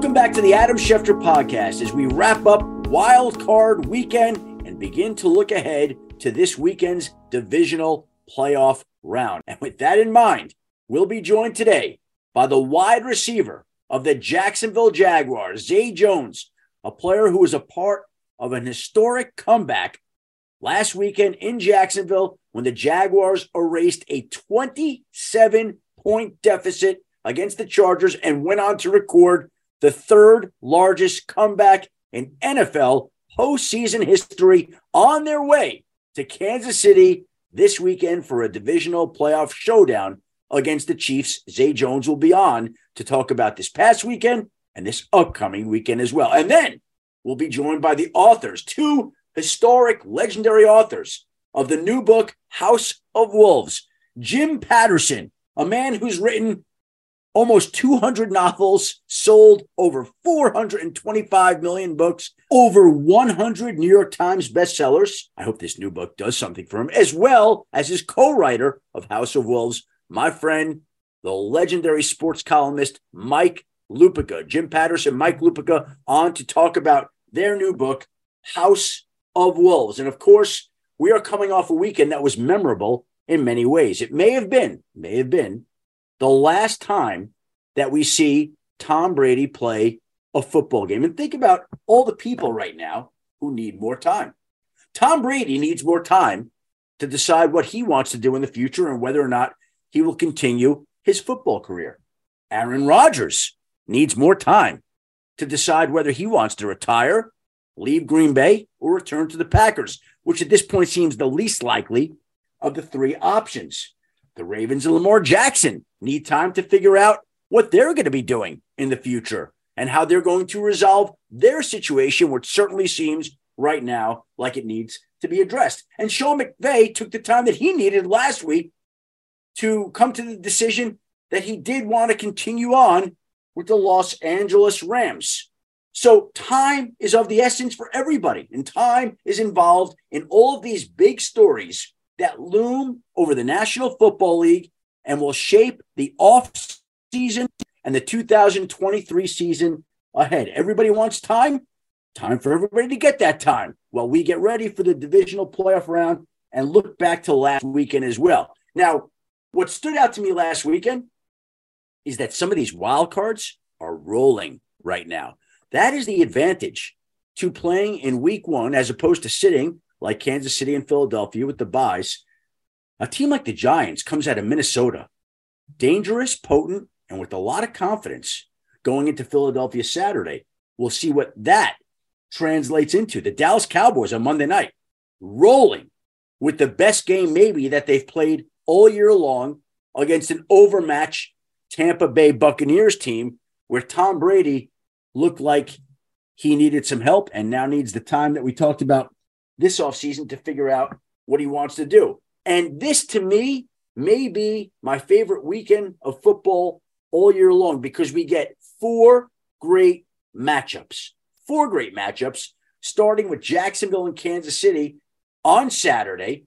Welcome back to the Adam Schefter podcast as we wrap up Wild Card Weekend and begin to look ahead to this weekend's divisional playoff round. And with that in mind, we'll be joined today by the wide receiver of the Jacksonville Jaguars, Zay Jones, a player who was a part of an historic comeback last weekend in Jacksonville when the Jaguars erased a 27 point deficit against the Chargers and went on to record the third largest comeback in NFL postseason history on their way to Kansas City this weekend for a divisional playoff showdown against the Chiefs. Zay Jones will be on to talk about this past weekend and this upcoming weekend as well. And then we'll be joined by the authors, two historic, legendary authors of the new book, House of Wolves. Jim Patterson, a man who's written almost 200 novels, sold over 425 million books, over 100 New York Times bestsellers. I hope this new book does something for him, as well as his co writer of House of Wolves, my friend, the legendary sports columnist, Mike Lupica. Jim Patterson, Mike Lupica on to talk about their new book, House of Wolves. And of course, we are coming off a weekend that was memorable in many ways. It may have been, may have been the last time that we see Tom Brady play a football game. And think about all the people right now who need more time. Tom Brady needs more time to decide what he wants to do in the future and whether or not he will continue his football career. Aaron Rodgers needs more time to decide whether he wants to retire, leave Green Bay, or return to the Packers, which at this point seems the least likely of the three options. The Ravens and Lamar Jackson need time to figure out what they're going to be doing in the future and how they're going to resolve their situation, which certainly seems right now like it needs to be addressed. And Sean McVay took the time that he needed last week to come to the decision that he did want to continue on with the Los Angeles Rams. So time is of the essence for everybody, and time is involved in all of these big stories that loom over the National Football League and will shape the off season and the 2023 season ahead. Everybody wants time. Time for everybody to get that time while we get ready for the divisional playoff round and look back to last weekend as well. Now, what stood out to me last weekend is that some of these wild cards are rolling right now. That is the advantage to playing in week one as opposed to sitting like Kansas City and Philadelphia with the byes. A team like the Giants comes out of Minnesota, dangerous, potent, and with a lot of confidence going into Philadelphia Saturday. We'll see what that translates into. The Dallas Cowboys on Monday night, rolling with the best game maybe that they've played all year long against an overmatched Tampa Bay Buccaneers team where Tom Brady looked like he needed some help and now needs the time that we talked about this offseason to figure out what he wants to do. And this to me may be my favorite weekend of football all year long because we get four great matchups. Four great matchups, starting with Jacksonville and Kansas City on Saturday.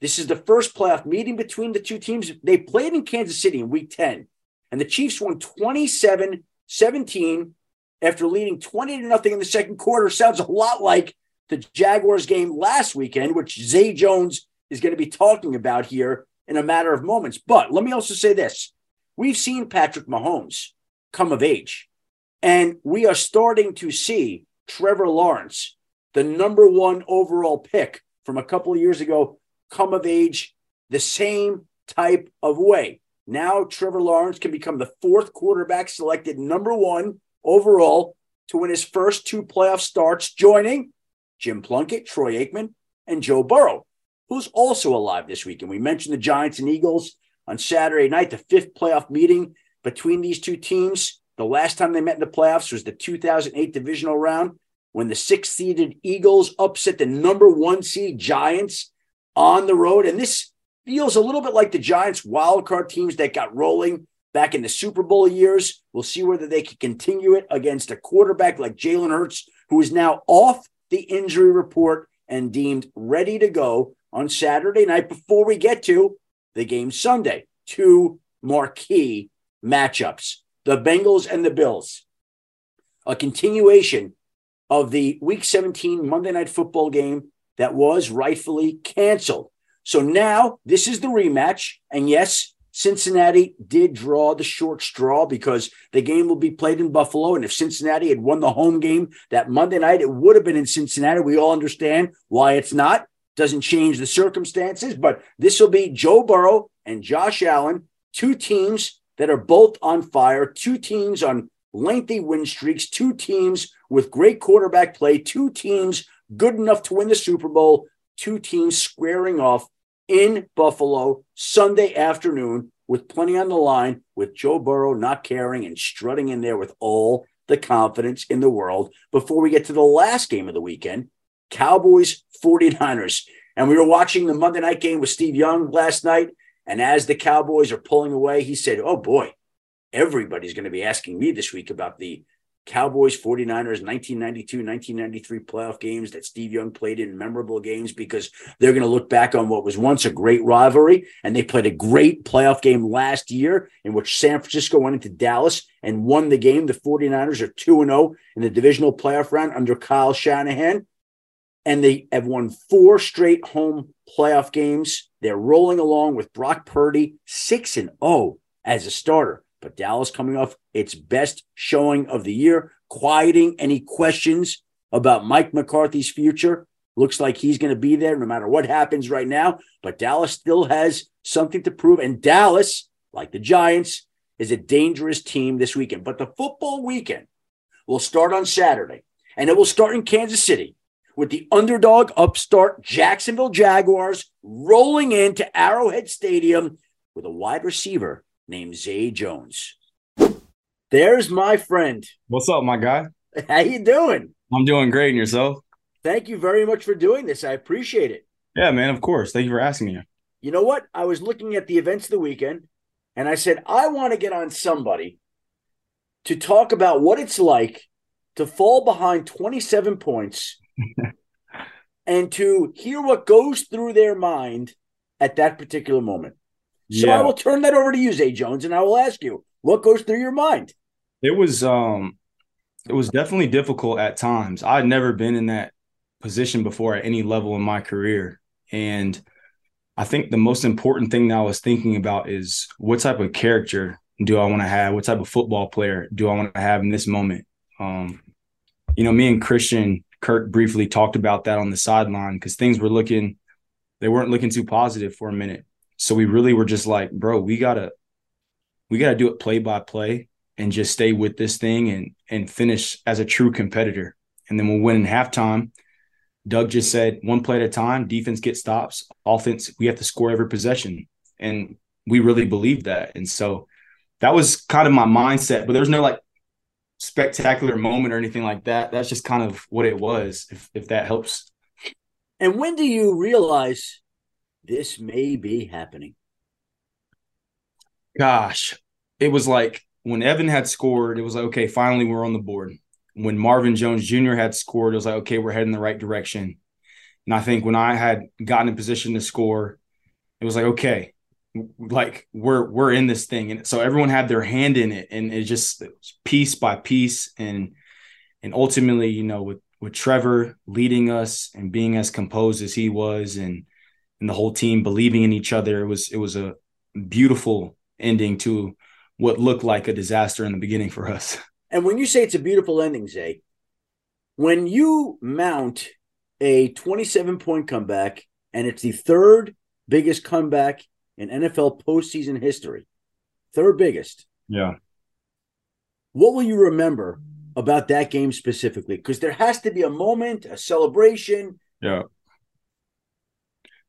This is the first playoff meeting between the two teams. They played in Kansas City in week 10, and the Chiefs won 27 17 after leading 20 to nothing in the second quarter. Sounds a lot like the Jaguars game last weekend, which Zay Jones is going to be talking about here in a matter of moments. But let me also say this we've seen Patrick Mahomes come of age, and we are starting to see Trevor Lawrence, the number one overall pick from a couple of years ago, come of age the same type of way. Now, Trevor Lawrence can become the fourth quarterback selected number one overall to win his first two playoff starts, joining Jim Plunkett, Troy Aikman, and Joe Burrow, who's also alive this week. And we mentioned the Giants and Eagles on Saturday night, the fifth playoff meeting between these two teams. The last time they met in the playoffs was the 2008 divisional round when the sixth seeded Eagles upset the number one seed Giants on the road. And this feels a little bit like the Giants wildcard teams that got rolling back in the Super Bowl years. We'll see whether they can continue it against a quarterback like Jalen Hurts, who is now off the injury report and deemed ready to go on Saturday night before we get to the game Sunday. Two marquee matchups the Bengals and the Bills. a continuation of the Week 17 Monday Night Football game that was rightfully canceled. So now this is the rematch. And yes, Cincinnati did draw the short straw because the game will be played in Buffalo. And if Cincinnati had won the home game that Monday night, it would have been in Cincinnati. We all understand why it's not. Doesn't change the circumstances, but this will be Joe Burrow and Josh Allen, two teams that are both on fire, two teams on lengthy win streaks, two teams with great quarterback play, two teams good enough to win the Super Bowl, two teams squaring off in Buffalo Sunday afternoon with plenty on the line, with Joe Burrow not caring and strutting in there with all the confidence in the world before we get to the last game of the weekend Cowboys 49ers. And we were watching the Monday night game with Steve Young last night. And as the Cowboys are pulling away, he said, Oh boy, everybody's going to be asking me this week about the Cowboys 49ers 1992 1993 playoff games that Steve Young played in memorable games because they're going to look back on what was once a great rivalry and they played a great playoff game last year in which San Francisco went into Dallas and won the game. The 49ers are 2 and 0 in the divisional playoff round under Kyle Shanahan and they have won four straight home playoff games. They're rolling along with Brock Purdy 6 and 0 as a starter but Dallas coming off its best showing of the year, quieting any questions about Mike McCarthy's future. Looks like he's going to be there no matter what happens right now. But Dallas still has something to prove. And Dallas, like the Giants, is a dangerous team this weekend. But the football weekend will start on Saturday, and it will start in Kansas City with the underdog upstart Jacksonville Jaguars rolling into Arrowhead Stadium with a wide receiver named Zay Jones. There's my friend. What's up, my guy? How you doing? I'm doing great, and yourself? Thank you very much for doing this. I appreciate it. Yeah, man. Of course. Thank you for asking me. You know what? I was looking at the events of the weekend, and I said I want to get on somebody to talk about what it's like to fall behind 27 points and to hear what goes through their mind at that particular moment. So yeah. I will turn that over to you, Zay Jones, and I will ask you what goes through your mind. It was um it was definitely difficult at times. I'd never been in that position before at any level in my career. And I think the most important thing that I was thinking about is what type of character do I want to have? What type of football player do I want to have in this moment? Um, you know, me and Christian Kirk briefly talked about that on the sideline because things were looking, they weren't looking too positive for a minute. So we really were just like, bro, we gotta we gotta do it play by play and just stay with this thing and and finish as a true competitor. And then we'll win in halftime. Doug just said one play at a time, defense get stops, offense, we have to score every possession. And we really believed that. And so that was kind of my mindset, but there's no like spectacular moment or anything like that. That's just kind of what it was, if if that helps. And when do you realize this may be happening? Gosh, it was like when Evan had scored, it was like, okay, finally we're on the board. When Marvin Jones Jr. had scored, it was like, okay, we're heading the right direction. And I think when I had gotten in position to score, it was like, okay, like we're we're in this thing. And so everyone had their hand in it. And it just it piece by piece. And and ultimately, you know, with with Trevor leading us and being as composed as he was and and the whole team believing in each other. It was it was a beautiful ending to what looked like a disaster in the beginning for us. And when you say it's a beautiful ending, Zay, when you mount a 27 point comeback and it's the third biggest comeback in NFL postseason history, third biggest. Yeah. What will you remember about that game specifically? Because there has to be a moment, a celebration. Yeah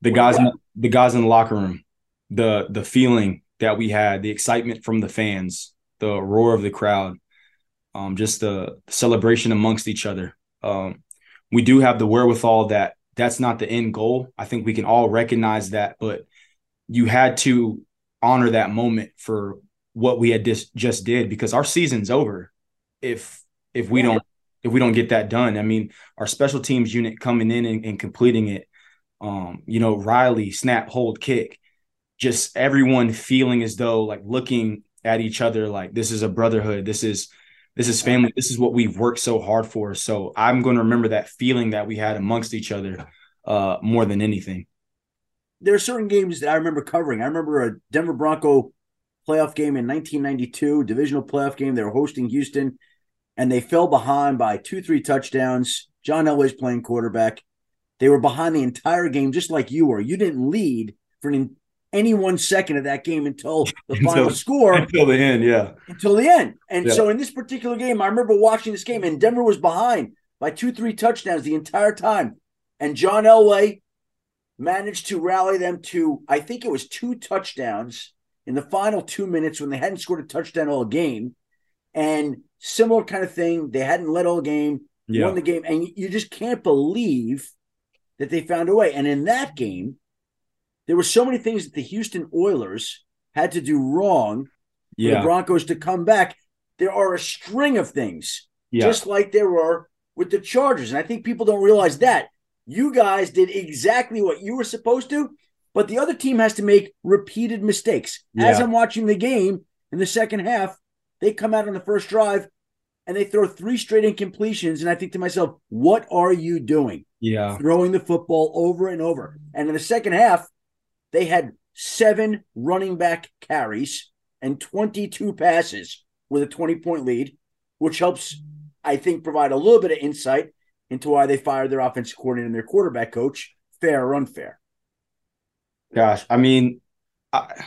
the guys in, the guys in the locker room, the the feeling that we had, the excitement from the fans, the roar of the crowd, um, just the celebration amongst each other. Um, we do have the wherewithal that that's not the end goal. I think we can all recognize that, but you had to honor that moment for what we had just just did because our season's over if if we don't if we don't get that done. I mean, our special teams unit coming in and, and completing it um, you know, Riley, snap, hold, kick, just everyone feeling as though like looking at each other like this is a brotherhood. This is this is family. This is what we've worked so hard for. So I'm going to remember that feeling that we had amongst each other uh, more than anything. There are certain games that I remember covering. I remember a Denver Bronco playoff game in 1992, divisional playoff game. They were hosting Houston, and they fell behind by two, three touchdowns. John Elway's playing quarterback. They were behind the entire game, just like you were. You didn't lead for an any one second of that game until the Until- final score Until the end, yeah. until the end. And Yeah. so in this particular game, I remember watching this game, and Denver was behind by two, three touchdowns the entire time. And John Elway managed to rally them to, I think it was two touchdowns in the final two minutes when they hadn't scored a touchdown all game. And similar kind of thing, they hadn't led all game, Yeah. won the game, and you just can't believe that they found a way. And in that game, there were so many things that the Houston Oilers had to do wrong for the Broncos to come back. There are a string of things, Yeah. just like there were with the Chargers. And I think people don't realize that. You guys did exactly what you were supposed to, but the other team has to make repeated mistakes. As I'm watching the game in the second half, they come out on the first drive and they throw three straight incompletions. And I think to myself, what are you doing? Yeah. throwing the football over and over. And in the second half, they had seven running back carries and 22 passes with a 20 point lead, which helps, I think, provide a little bit of insight into why they fired their offensive coordinator and their quarterback coach, fair or unfair. Gosh, I mean, I,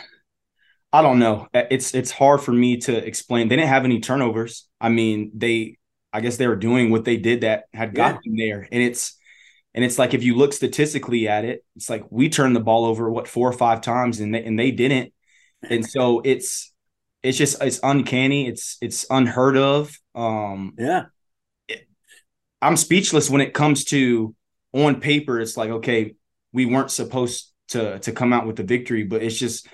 I don't know. It's it's hard for me to explain. They didn't have any turnovers. I mean, they I guess they were doing what they did that had got Yeah. them there. And it's and it's like if you look statistically at it, it's like we turned the ball over what four or five times and they and they didn't. And so it's it's just it's uncanny. It's it's unheard of. Um Yeah. I'm speechless when it comes to on paper. It's like okay, we weren't supposed to to come out with the victory, but it's just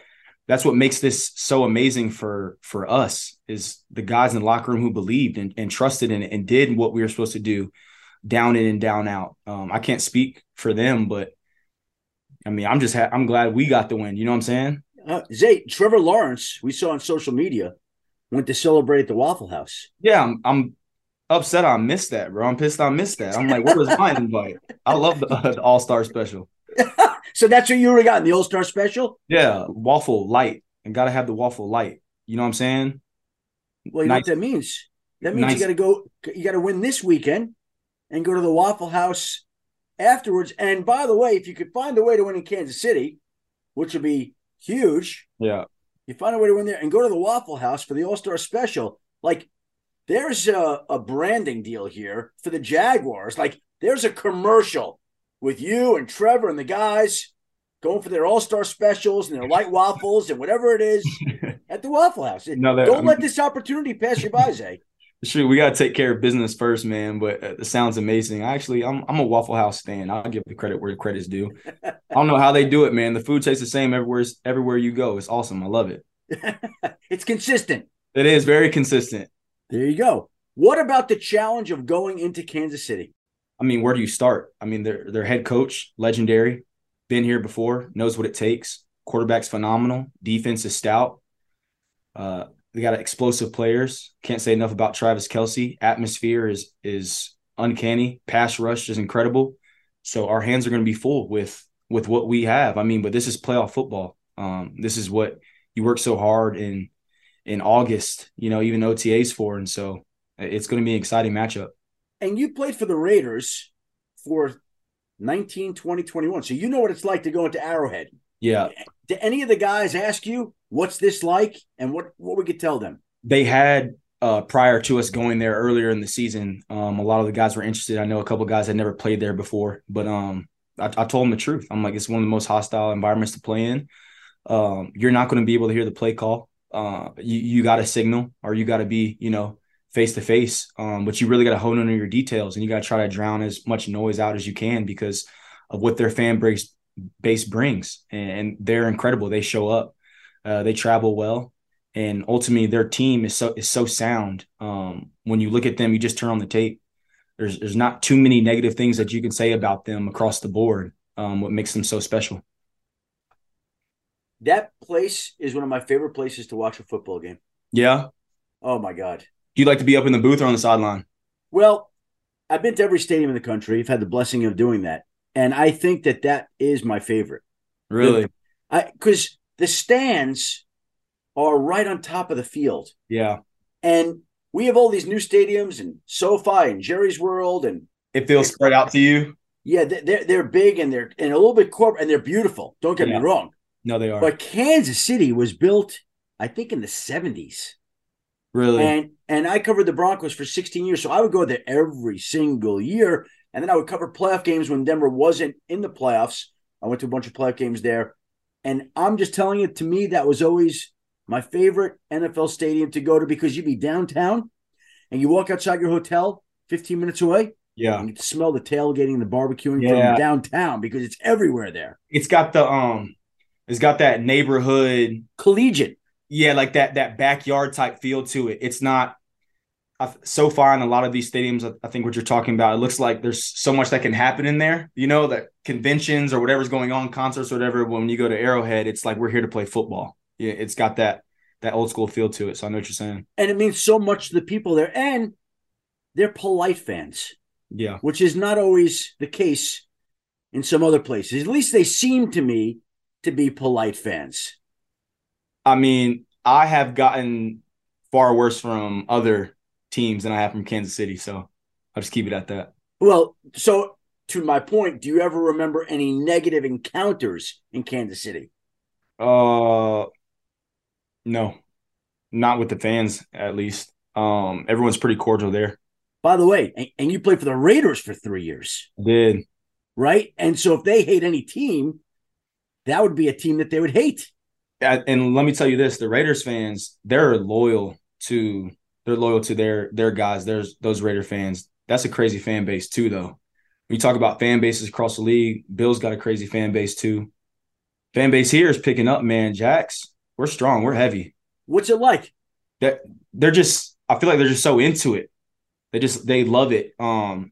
that's what makes this so amazing for for us is the guys in the locker room who believed and, and trusted in it and did what we were supposed to do, down in and down out. Um, I can't speak for them, but I mean, I'm just ha- I'm glad we got the win. You know what I'm saying? Uh, Zay, Trevor Lawrence, we saw on social media, went to celebrate at the Waffle House. Yeah, I'm, I'm upset. I missed that, bro. I'm pissed. I missed that. I'm like, where was my invite? I love the, uh, the All Star special. so that's what you would have gotten, the All Star special? Yeah, waffle light, and gotta have the waffle light. You know what I'm saying? Well, you know what that means? That means Nice. you got to go. You got to win this weekend, and go to the Waffle House afterwards. And by the way, if you could find a way to win in Kansas City, which would be huge, Yeah, you find a way to win there and go to the Waffle House for the All Star Special. Like, there's a, a branding deal here for the Jaguars. Like, there's a commercial with you and Trevor and the guys going for their All Star specials and their light waffles and whatever it is at the Waffle House. No, Don't let this opportunity pass you by, Zay. Shoot, we gotta take care of business first, man. But uh, it sounds amazing. Actually, I'm I'm a Waffle House fan. I'll give the credit where the credit's due. I don't know how they do it, man. The food tastes the same everywhere everywhere you go. It's awesome. I love it. it's consistent. It is very consistent. There you go. What about the challenge of going into Kansas City? I mean, where do you start? I mean, their their head coach, legendary, been here before, knows what it takes. Quarterback's phenomenal. Defense is stout. Uh, they got explosive players. Can't say enough about Travis Kelce. Atmosphere is is uncanny. Pass rush is incredible. So our hands are going to be full with with what we have. I mean, but this is playoff football. Um, this is what you work so hard in in August. You know, even OTAs for, and so it's going to be an exciting matchup. And you played for the Raiders for 19, 20, 21. So you know what it's like to go into Arrowhead. Yeah, Did any of the guys ask you what's this like and what, what we could tell them? they had uh, prior to us going there earlier in the season. Um, a lot of the guys were interested. I know a couple guys had never played there before, but um, I, I told them the truth. I'm like, it's one of the most hostile environments to play in. Um, you're not going to be able to hear the play call. Uh, you you got to signal or you got to be, you know, face to face. But you really got to hone in on your details and you got to try to drown as much noise out as you can because of what their fan base base brings. And, and they're incredible. They show up. Uh, they travel well and ultimately their team is so is so sound. Um, when you look at them, you just turn on the tape. There's there's not too many negative things that you can say about them across the board. Um, what makes them so special? That place is one of my favorite places to watch a football game. Yeah, Oh my God. Do you like to be up in the booth or on the sideline? Well, I've been to every stadium in the country. I've had the blessing of doing that, and I think that that is my favorite. Really? I because the stands are right on top of the field. Yeah. And we have all these new stadiums and SoFi and Jerry's World and it feels spread out to you. Yeah, they're they're big and they're and a little bit corporate and they're beautiful. Don't get yeah. me wrong. No, they are. But Kansas City was built, I think, in the seventies. Really? And and I covered the Broncos for 16 years, so I would go there every single year, and then I would cover playoff games when Denver wasn't in the playoffs. I went to a bunch of playoff games there, and I'm just telling you, to me, that was always my favorite NFL stadium to go to because you'd be downtown, and you walk outside your hotel, 15 minutes away, yeah. And you smell the tailgating and the barbecuing yeah. from downtown because it's everywhere there. It's got the um it's got that neighborhood collegiate. Yeah, like that that backyard type feel to it. It's not so far in a lot of these stadiums, I think what you're talking about, it looks like there's so much that can happen in there. You know, that conventions or whatever's going on, concerts or whatever. When you go to Arrowhead, it's like we're here to play football. Yeah, it's got that that old school feel to it. So I know what you're saying. And it means so much to the people there, and they're polite fans. Yeah. Which is not always the case in some other places. At least they seem to me to be polite fans. I mean, I have gotten far worse from other teams than I have from Kansas City. So I'll just keep it at that. Well, so to my point, do you ever remember any negative encounters in Kansas City? Uh no. Not with the fans, at least. Um, everyone's pretty cordial there. By the way, and, and you played for the Raiders for three years. I did. Right? And so if they hate any team, that would be a team that they would hate. And let me tell you this: the Raiders fans, they're loyal to they're loyal to their their guys. There's those Raider fans. That's a crazy fan base too, though. When you talk about fan bases across the league, Bill's got a crazy fan base too. Fan base here is picking up, man. Jacks, we're strong. We're heavy. What's it like? That they're just. I feel like they're just so into it. They just they love it. Um,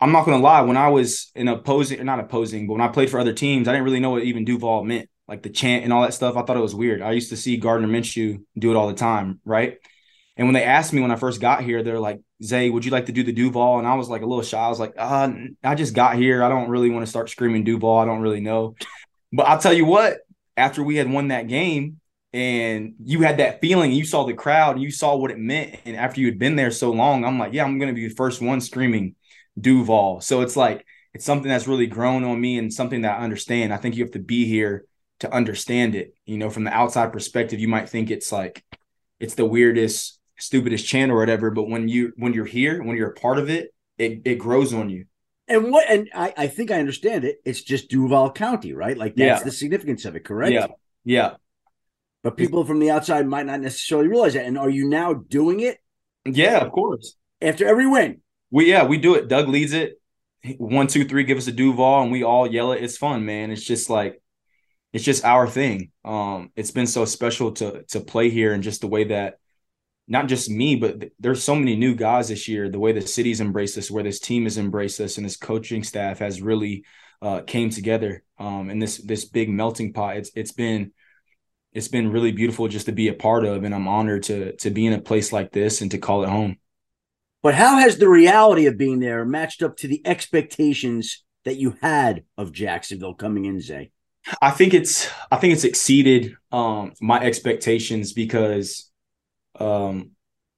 I'm not gonna lie. When I was in opposing, not opposing, but when I played for other teams, I didn't really know what even Duval meant, like the chant and all that stuff. I thought it was weird. I used to see Gardner Minshew do it all the time, right? And when they asked me when I first got here, they're like, "Zay, would you like to do the Duval?" And I was like a little shy. I was like, uh, "I just got here. I don't really want to start screaming Duval. I don't really know." But I'll tell you what. After we had won that game, and you had that feeling you saw the crowd and you saw what it meant and after you had been there so long i'm like yeah i'm going to be the first one screaming duval so it's like it's something that's really grown on me and something that i understand i think you have to be here to understand it you know from the outside perspective you might think it's like it's the weirdest stupidest chant or whatever but when you when you're here when you're a part of it it, it grows on you and what and I, I think I understand it. It's just Duval County, right? Like that's yeah. the significance of it, correct? Yeah. Yeah. But people from the outside might not necessarily realize that. And are you now doing it? Yeah, of course. After every win. We yeah, we do it. Doug leads it. One, two, three, give us a Duval, and we all yell it. It's fun, man. It's just like it's just our thing. Um, it's been so special to to play here and just the way that not just me, but there's so many new guys this year. The way the city's embraced us, where this team has embraced us, and this coaching staff has really uh, came together. Um, and this this big melting pot. It's it's been it's been really beautiful just to be a part of and i'm honored to to be in a place like this and to call it home but how has the reality of being there matched up to the expectations that you had of jacksonville coming in zay i think it's i think it's exceeded um my expectations because um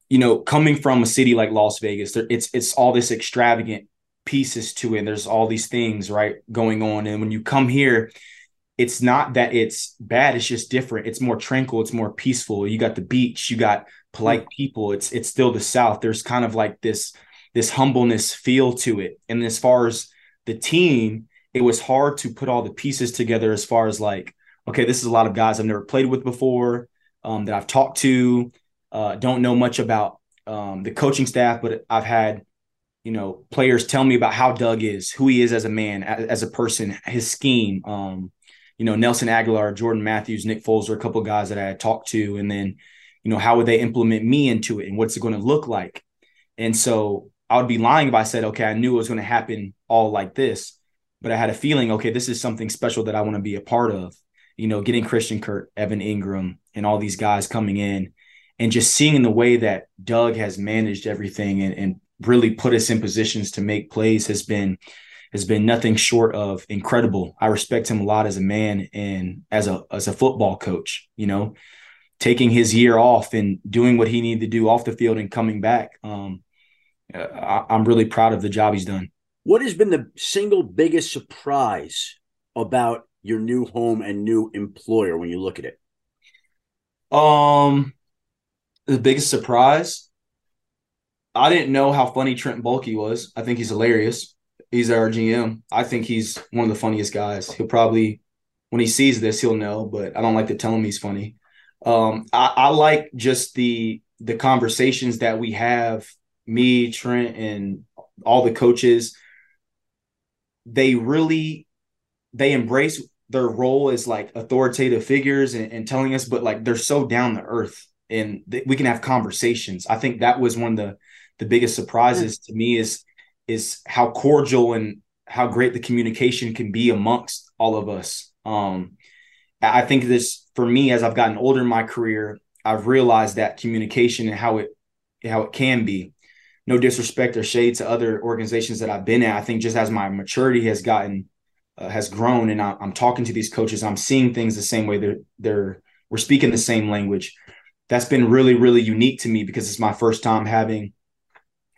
you know coming from a city like las vegas there, it's it's all this extravagant pieces to it. And there's all these things right going on. And when you come here it's not that it's bad it's just different. It's more tranquil it's more peaceful. You got the beach you got polite mm. people. It's it's still the south. There's kind of like this this humbleness feel to it. And as far as the team it was hard to put all the pieces together as far as like okay this is a lot of guys i've never played with before um, that i've talked to uh, don't know much about um, the coaching staff but i've had you know players tell me about how doug is who he is as a man as, a person his scheme um, you know, Nelson Agholor, Jordan Matthews, Nick Foles are a couple guys that I had talked to. And then, you know, how would they implement me into it and what's it going to look like? And so I would be lying if I said, okay, I knew it was going to happen all like this, but I had a feeling, okay, this is something special that I want to be a part of. You know, getting Christian Kirk, Evan Engram, and all these guys coming in and just seeing the way that Doug has managed everything and, and really put us in positions to make plays has been has been nothing short of incredible. I respect him a lot as a man and as a as a football coach, you know, taking his year off and doing what he needed to do off the field and coming back. Um, I, I'm really proud of the job he's done. What has been the single biggest surprise about your new home and new employer when you look at it? Um, the biggest surprise, I didn't know how funny Trent Baalke was. I think he's hilarious. He's our GM. I think he's one of the funniest guys. He'll probably, when he sees this, he'll know. But I don't like to tell him he's funny. Um, I, I like just the the conversations that we have. Me, Trent, and all the coaches. They really, they embrace their role as like authoritative figures and, and telling us, but like they're so down to earth and th- we can have conversations. I think that was one of the the biggest surprises yeah. to me is is how cordial and how great the communication can be amongst all of us. Um, I think this for me as I've gotten older in my career, I've realized that communication and how it how it can be. No disrespect or shade to other organizations that I've been at. I think just as my maturity has gotten uh, has grown, and I, am talking to these coaches, I'm seeing things the same way. They're they're we're speaking the same language that's been really really unique to me because it's my first time having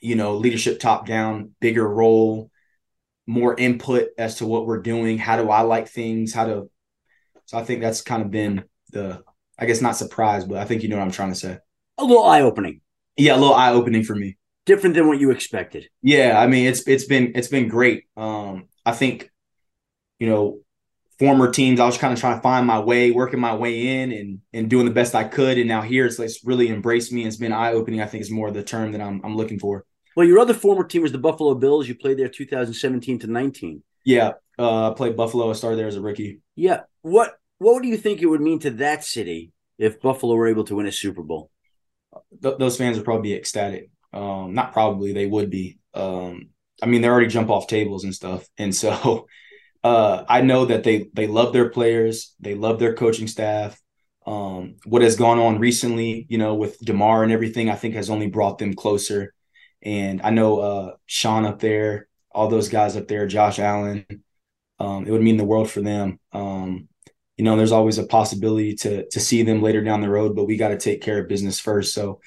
you know leadership top down bigger role more input as to what we're doing. How do i like things? How to so i think that's kind of been the i guess not surprise but i think you know what i'm trying to say. A little eye-opening. Yeah a little eye-opening for me. Different than what you expected. Yeah i mean it's it's been it's been great. Um i think you know former teams, I was kind of trying to find my way, working my way in and and doing the best I could. And now here it's like it's really embraced me. It's been eye opening. I think is more the term that I'm I'm looking for. Well, your other former team was the Buffalo Bills. You played there 2017 to 19. Yeah, uh, I played Buffalo. I started there as a rookie. Yeah. What What do you think it would mean to that city if Buffalo were able to win a Super Bowl? Th- those fans would probably be ecstatic. Um, not probably, they would be. Um, I mean, they already jump off tables and stuff, and so uh, I know that they they love their players, they love their coaching staff. Um, what has gone on recently, you know, with Damar and everything, I think has only brought them closer. And I know uh, Sean up there, all those guys up there, Josh Allen, um, it would mean the world for them. Um, you know, there's always a possibility to to see them later down the road, but we got to take care of business first. So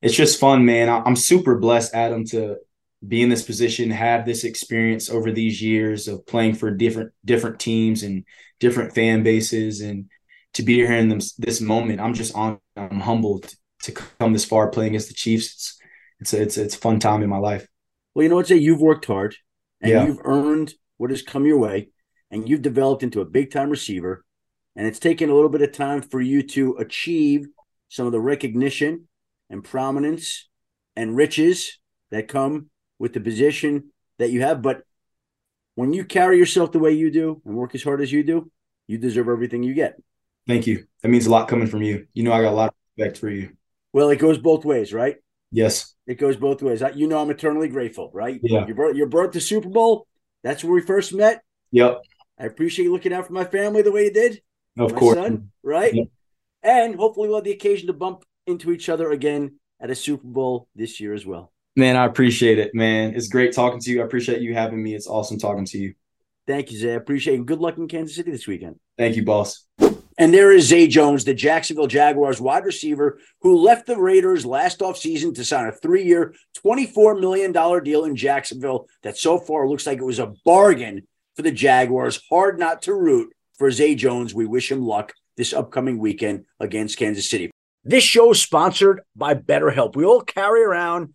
it's just fun, man. I'm super blessed, Adam, to be in this position, have this experience over these years of playing for different different teams and different fan bases, and to be here in this, this moment, I'm just on. I'm humbled to come this far playing against the Chiefs. It's it's a, it's it's a fun time in my life. Well, you know what? Zay you've worked hard, and yeah. you've earned what has come your way, and you've developed into a big time receiver, and it's taken a little bit of time for you to achieve some of the recognition and prominence and riches that come with the position that you have. But when you carry yourself the way you do and work as hard as you do, you deserve everything you get. Thank you. That means a lot coming from you. You know, I got a lot of respect for you. Well, it goes both ways, right? Yes. It goes both ways. You know, I'm eternally grateful, right? Yeah. You brought, you brought the Super Bowl. That's where we first met. Yep. I appreciate you looking out for my family the way you did. Of course. Son, right? Yep. And hopefully we'll have the occasion to bump into each other again at a Super Bowl this year as well. Man, I appreciate it, man. It's great talking to you. I appreciate you having me. It's awesome talking to you. Thank you, Zay. I appreciate it. Good luck in Kansas City this weekend. Thank you, boss. And there is Zay Jones, the Jacksonville Jaguars wide receiver who left the Raiders last offseason to sign a three year, $24 million deal in Jacksonville that so far looks like it was a bargain for the Jaguars. Hard not to root for Zay Jones. We wish him luck this upcoming weekend against Kansas City. This show is sponsored by BetterHelp. We all carry around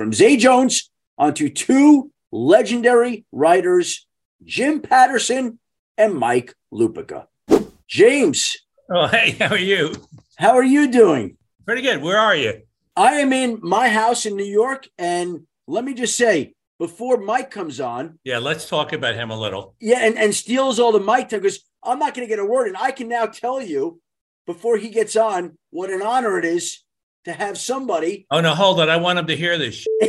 From Zay Jones onto two legendary writers, Jim Patterson and Mike Lupica. James. Oh, hey, how are you? How are you doing? Pretty good. Where are you? I am in my house in New York. And let me just say, before Mike comes on. Yeah, let's talk about him a little. Yeah, and, and steals all the mic time because I'm not going to get a word. And I can now tell you before he gets on what an honor it is to have somebody. Oh, no, hold on. I want him to hear this.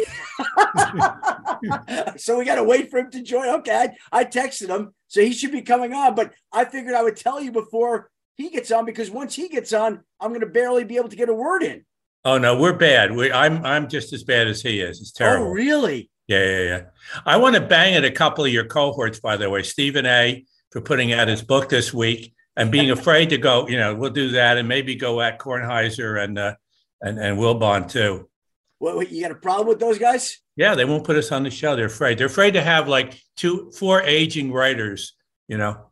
so we got to wait for him to join. Okay. I, I texted him. So he should be coming on. But I figured I would tell you before he gets on because once he gets on, I'm going to barely be able to get a word in. Oh no, we're bad. We, I'm I'm just as bad as he is. It's terrible. Oh really? Yeah, yeah, yeah. I want to bang at a couple of your cohorts, by the way. Stephen A. for putting out his book this week and being afraid to go. You know, we'll do that and maybe go at Kornheiser and uh, and and Wilbon too. What, what, you got a problem with those guys? Yeah, they won't put us on the show. They're afraid. They're afraid to have like two, four aging writers. You know,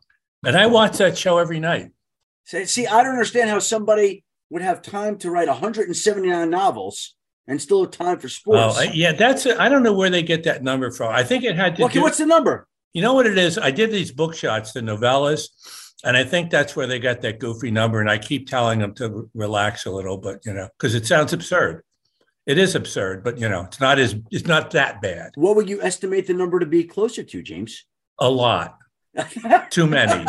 and I watch that show every night. See, I don't understand how somebody would have time to write 179 novels and still have time for oh, sports. Oh, yeah, that's I don't know where they get that number from. I think it had to. Okay, do, what's the number? You know what it is? I did these book shots, the novellas, and I think that's where they got that goofy number. And I keep telling them to relax a little, but you know, because it sounds absurd. It is absurd, but you know, it's not as it's not that bad. What would you estimate the number to be closer to, James? A lot. Too many.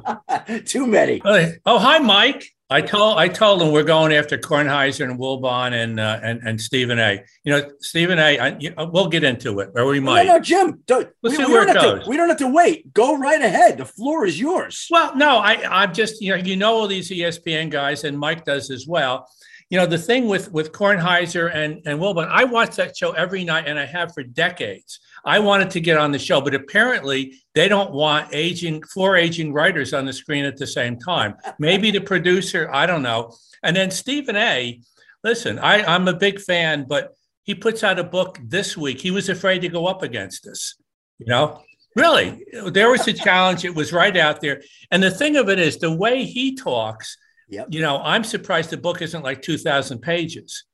Too many. Oh, hi, Mike. I told I told him we're going after Kornheiser and Wilbon and uh, and and Stephen A. You know, Stephen A. I, you know, we'll get into it, or we might. No, no, Jim. Don't, Let's we, see we where don't it have goes. To, we don't have to wait. Go right ahead. The floor is yours. Well, no, I I'm just you know you know all these ESPN guys and Mike does as well. You know the thing with with Kornheiser and and Wilbon, I watch that show every night, and I have for decades. I wanted to get on the show, but apparently they don't want aging four aging writers on the screen at the same time. Maybe the producer, I don't know. And then Stephen A. Listen, I, I'm a big fan, but he puts out a book this week. He was afraid to go up against us. You know, really, there was a challenge. It was right out there. And the thing of it is, the way he talks. Yep. You know, I'm surprised the book isn't like 2,000 pages.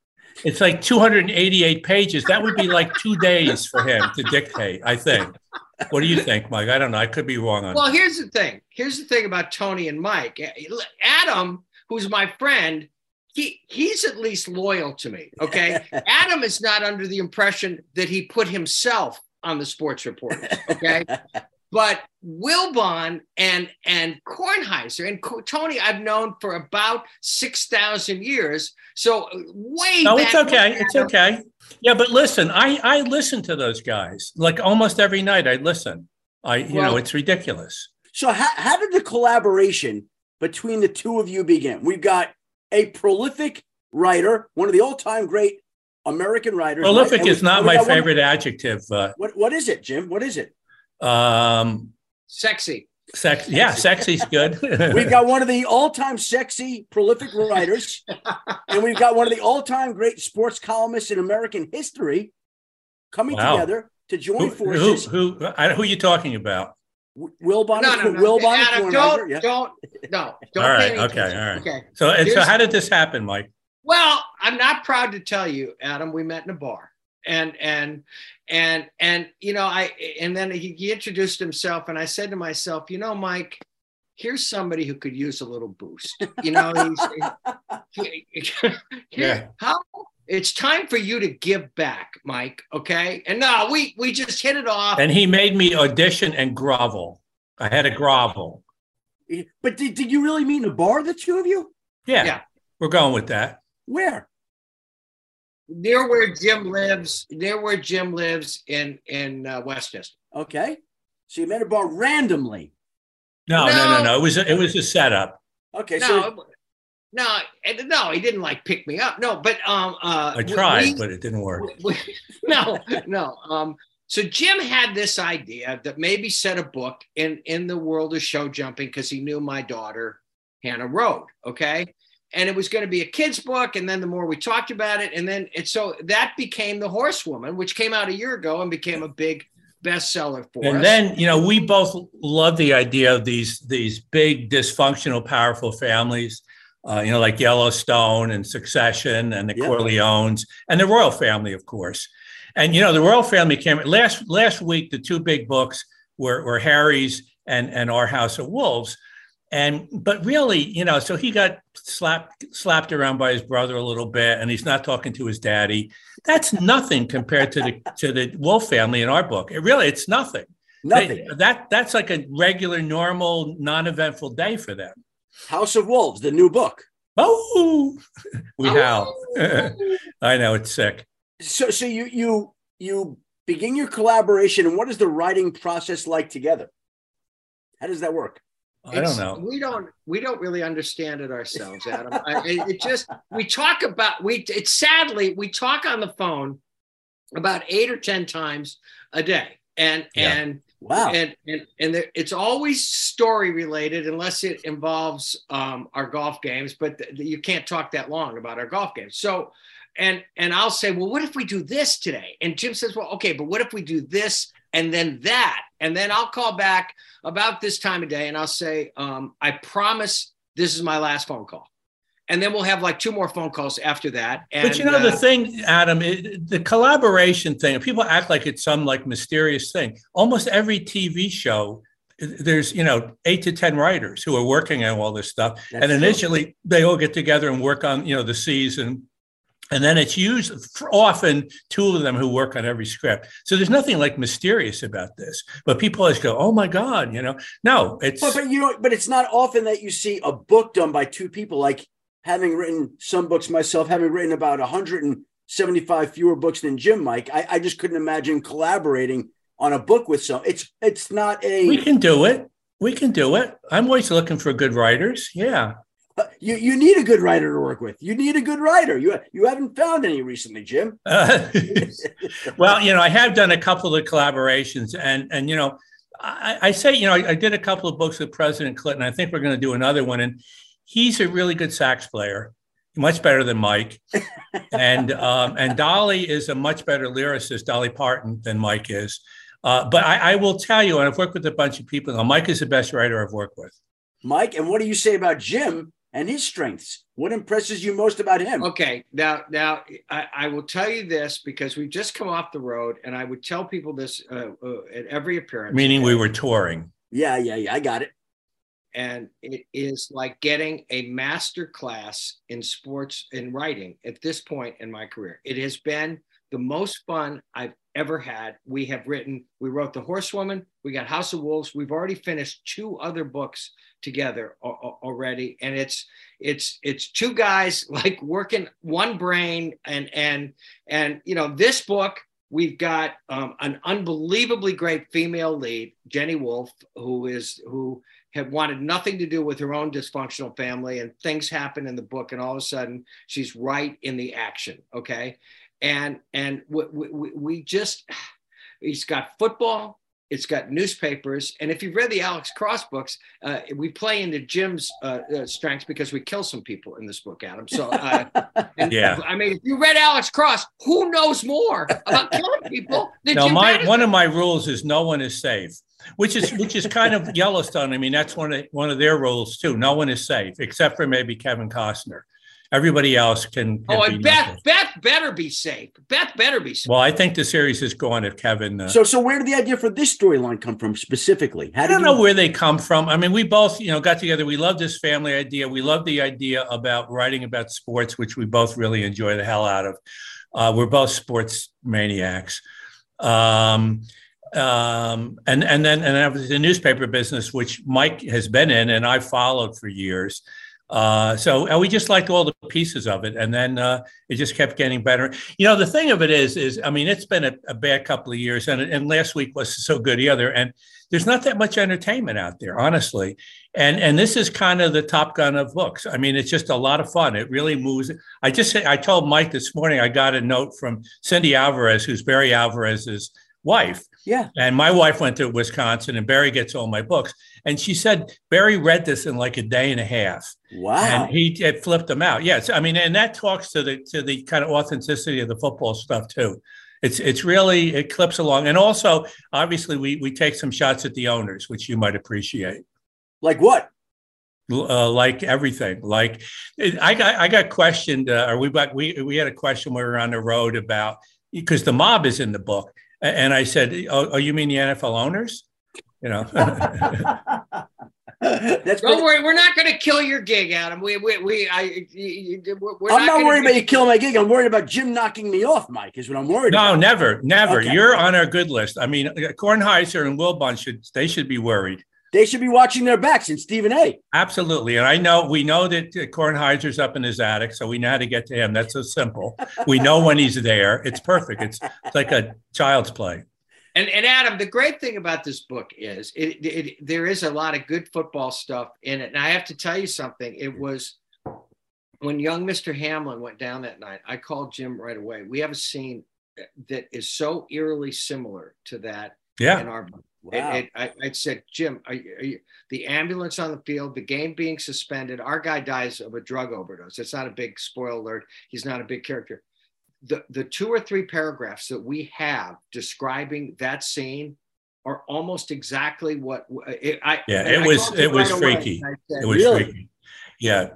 It's like 288 pages. That would be like two days for him to dictate, I think. What do you think, Mike? I don't know. I could be wrong on Well, here's the thing. Here's the thing about Tony and Mike. Adam, who's my friend, he he's at least loyal to me. Okay. Adam is not under the impression that he put himself on the sports report. Okay. but Wilbon and and Kornheiser and Co- Tony, I've known for about six thousand years. So uh, way. No, back it's okay. It's Adam- okay. Yeah, but listen, I I listen to those guys like almost every night. I listen. I you know it's ridiculous. So, how, how did the collaboration between the two of you begin? We've got a prolific writer, one of the all-time great American writers. Prolific and we- is not my got one- favorite adjective. Uh, what what is it, Jim? What is it? Um, Sexy. sex. Yeah, sexy's good. We've got one of the all-time sexy, prolific writers, and we've got one of the all-time great sports columnists in American history coming Wow. together to join who, who, forces. who, I, who are you talking about? Will Wilbon, No, no, no. Wilbon, Adam, Kornheiser, don't, yeah. don't, no, don't. All pay right, any okay, attention. all right. Okay. So, and so how did this happen, Mike? Well, I'm not proud to tell you, Adam. We met in a bar, and and and and you know, I and then he, he introduced himself, and I said to myself, you know, Mike, here's somebody who could use a little boost. You know, he's, he- Yeah. how it's time for you to give back, Mike. Okay, and no, we we just hit it off. And he made me audition and grovel. I had to grovel. But did, did you really meet in a bar, the two of you? Yeah, Yeah. we're going with that. Where? Near where Jim lives, near where Jim lives in in uh, Westchester. Okay, so you met a bar randomly. No, no, no, no. no. It was a, it was a setup. Okay, no, so no, no, he didn't like pick me up. No, but um, uh, I tried, we, but it didn't work. We, no, no. Um, so Jim had this idea that maybe set a book in in the world of show jumping because he knew my daughter Hannah rode. Okay, and it was going to be a kid's book. And then the more we talked about it, and then it so that became the Horsewoman, which came out a year ago and became a big bestseller for and us. then you know we both love the idea of these these big dysfunctional powerful families uh, you know like yellowstone and succession and the yeah. corleones and the royal family of course and you know the royal family came last last week the two big books were, were harry's and and our house of wolves and but really you know so he got slapped slapped around by his brother a little bit and he's not talking to his daddy. That's nothing compared to the to the wolf family in our book. It really it's nothing. Nothing. they, that that's like a regular normal non-eventful day for them. House of wolves the new book. Oh we oh. howl i know it's sick. So so you you you begin your collaboration and what is the writing process like together? How does that work I don't know. We don't. We don't really understand it ourselves, Adam. I, it just we talk about we. It's sadly we talk on the phone about eight or ten times a day, and yeah. and wow, and and and there, it's always story related unless it involves um, our golf games. But th- you can't talk that long about our golf games. So, and and I'll say, well, what if we do this today? And Jim says, well, okay, but what if we do this and then that? And then I'll call back about this time of day and I'll say, um, I promise this is my last phone call. And then we'll have like two more phone calls after that. And, but you know, uh, the thing, Adam, it, the collaboration thing, people act like it's some like mysterious thing. Almost every TV show, there's, you know, eight to 10 writers who are working on all this stuff. and initially true. they all get together and work on, you know, the season and then it's used often two of them who work on every script. So there's nothing like mysterious about this. But people always go, "Oh my god," you know. No, it's but, but you know, but it's not often that you see a book done by two people. Like having written some books myself, having written about 175 fewer books than Jim Mike, I, I just couldn't imagine collaborating on a book with some. It's it's not a. We can do it. We can do it. I'm always looking for good writers. Yeah you you need a good writer to work with. You need a good writer. You you haven't found any recently, Jim. Uh, well, you know, I have done a couple of collaborations, and and you know, I, I say you know I, I, did a couple of books with President Clinton. I think we're going to do another one, and he's a really good sax player, much better than Mike, and um, and Dolly is a much better lyricist, Dolly Parton, than Mike is. Uh, but I, I will tell you, and I've worked with a bunch of people. Now, Mike is the best writer I've worked with. Mike, and what do you say about Jim? And his strengths. What impresses you most about him? Okay, now now I, I will tell you this because we've just come off the road, and I would tell people this uh, uh, at every appearance. Meaning we were touring. Yeah, yeah, yeah. I got it. And it is like getting a master class in sports in writing at this point in my career. It has been the most fun I've ever had. We have written, we wrote The Horsewoman, we got House of Wolves. We've already finished two other books together already. And it's, it's, it's two guys like working one brain and, and, and, you know, this book, we've got um, an unbelievably great female lead, Jenny Wolf, who is, who had wanted nothing to do with her own dysfunctional family and things happen in the book and all of a sudden she's right in the action okay and and we, we, we just he's got football it's got newspapers and if you've read the alex cross books uh, we play into jim's uh, uh, strengths because we kill some people in this book adam. So uh, yeah. I mean if you read alex cross who knows more about killing people than no, jim my, one of my rules is no one is safe which is which is kind of yellowstone. I mean that's one of one of their rules too. No one is safe except for maybe kevin costner Everybody else can. can oh, and Beth, Beth better be safe. Beth better be safe. Well, I think the series is going if Kevin. Uh, so, so where did the idea for this storyline come from specifically? How I don't you- know where they come from. I mean, we both, you know, got together. We love this family idea. We love the idea about writing about sports, which we both really enjoy the hell out of. Uh, we're both sports maniacs. Um, um, and and then and that was the newspaper business, which Mike has been in, and I followed for years. Uh, so and we just liked all the pieces of it, and then uh, it just kept getting better. You know, the thing of it is, is I mean, it's been a, a bad couple of years, and and last week was so good either. And there's not that much entertainment out there, honestly. And and this is kind of the Top Gun of books. I mean, it's just a lot of fun. It really moves. I just I told Mike this morning I got a note from Cindy Alvarez, who's Barry Alvarez's wife. Yeah. And my wife went to Wisconsin, and Barry gets all my books. And she said Barry read this in like a day and a half. Wow. And he it flipped them out. Yes. I mean, and that talks to the to the kind of authenticity of the football stuff too. It's it's really it clips along. And also, obviously, we we take some shots at the owners, which you might appreciate. Like what? Uh, like everything. Like I got I got questioned, uh, or we got we we had a question when we were on the road about because the mob is in the book, and I said, "Oh, oh you mean the NFL owners?" You know. That's Don't worry, we're not going to kill your gig, Adam. We, we, we I, you- you- we're I'm not gonna worried do- about you killing my gig. I'm worried about Jim knocking me off, Mike, is what I'm worried about. No, about. never, never. Okay. You're on our good list. I mean, uh, Kornheiser and Wilbon should they should be worried. They should be watching their backs and Stephen A. Absolutely. And I know we know that uh, Kornheiser's up in his attic, so we know how to get to him. That's so simple. We know when he's there. It's perfect. It's, it's like a child's play. And, and Adam, the great thing about this book is it, it, there is a lot of good football stuff in it. And I have to tell you something. It was when young Mr. Hamlin went down that night, I called Jim right away. We have a scene that is so eerily similar to that Yeah. in our book. Wow. It, it, I, I said, Jim, are you, are you, the ambulance on the field, the game being suspended, our guy dies of a drug overdose. It's not a big spoiler alert. He's not a big character. The, the two or three paragraphs that we have describing that scene are almost exactly what it, I. Yeah, it I was- it was right freaky. said, It was Really? freaky. Yeah.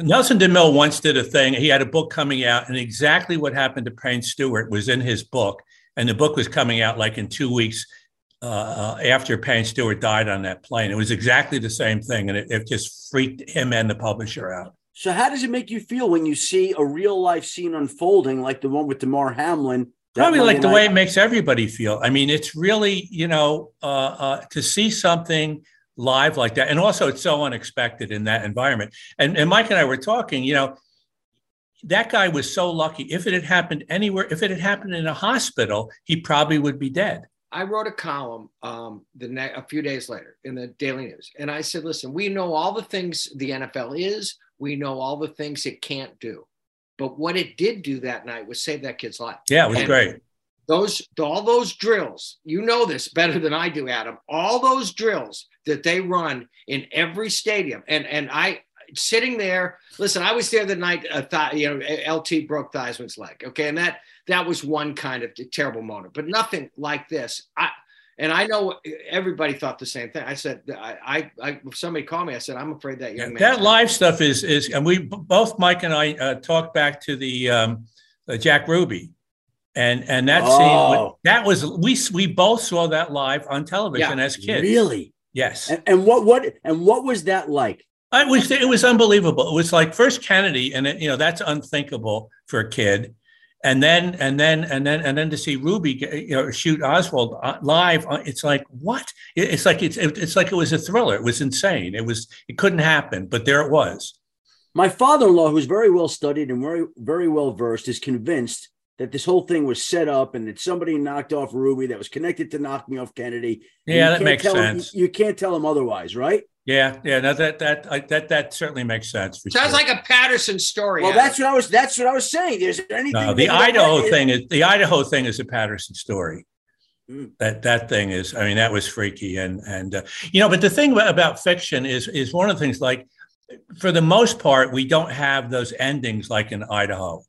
Nelson DeMille once did a thing. He had a book coming out, and exactly what happened to Payne Stewart was in his book. And the book was coming out like in two weeks uh, after Payne Stewart died on that plane. It was exactly the same thing, and it, it just freaked him and the publisher out. So how does it make you feel when you see a real life scene unfolding like the one with Damar Hamlin? Probably like the way it makes everybody feel. I mean, it's really, you know, uh, uh, to see something live like that. And also, it's so unexpected in that environment. And, and Mike and I were talking, you know, that guy was so lucky. If it had happened anywhere, if it had happened in a hospital, he probably would be dead. I wrote a column um, the ne- a few days later in the Daily News, and I said, "Listen, we know all the things the NFL is. We know all the things it can't do, but what it did do that night was save that kid's life. Yeah, it was And great. Those all those drills, you know this better than I do, Adam. All those drills that they run in every stadium, and and I sitting there. Listen, I was there the night uh, th- you know LT broke Theismann's leg. Okay, and that that was one kind of terrible moment, but nothing like this. I and I know everybody thought the same thing. I said, I, I, I if somebody called me, I said, I'm afraid that young man. That live stuff is is, and we both Mike and I uh, talked back to the um, uh, Jack Ruby, and and that Oh. scene that was we we both saw that live on television as kids. Really? Yes, And, and what what and what was that like? I was it was unbelievable. It was like first Kennedy, and it, you know that's unthinkable for a kid, and then and then and then and then to see Ruby get- you know shoot Oswald uh, live, uh, it's like what? It's like it's it's like it was a thriller. It was insane. It was it couldn't happen, but there it was. My father-in-law, who's very well studied and very very well versed, is convinced that this whole thing was set up and that somebody knocked off Ruby that was connected to knocking off Kennedy. Yeah, that makes tell him- sense. you can't tell him otherwise, right? Yeah, yeah, no, that that I, that that certainly makes sense. For Sounds sure. like a Patterson story. Well, Adam. that's what I was. That's what I was saying. Is there anything? no, the that- that- Idaho that- thing is the Idaho thing is a Patterson story. Mm. That that thing is, I mean, that was freaky, and and uh, you know, but the thing about, about fiction is is one of the things like, for the most part, we don't have those endings like in Idaho,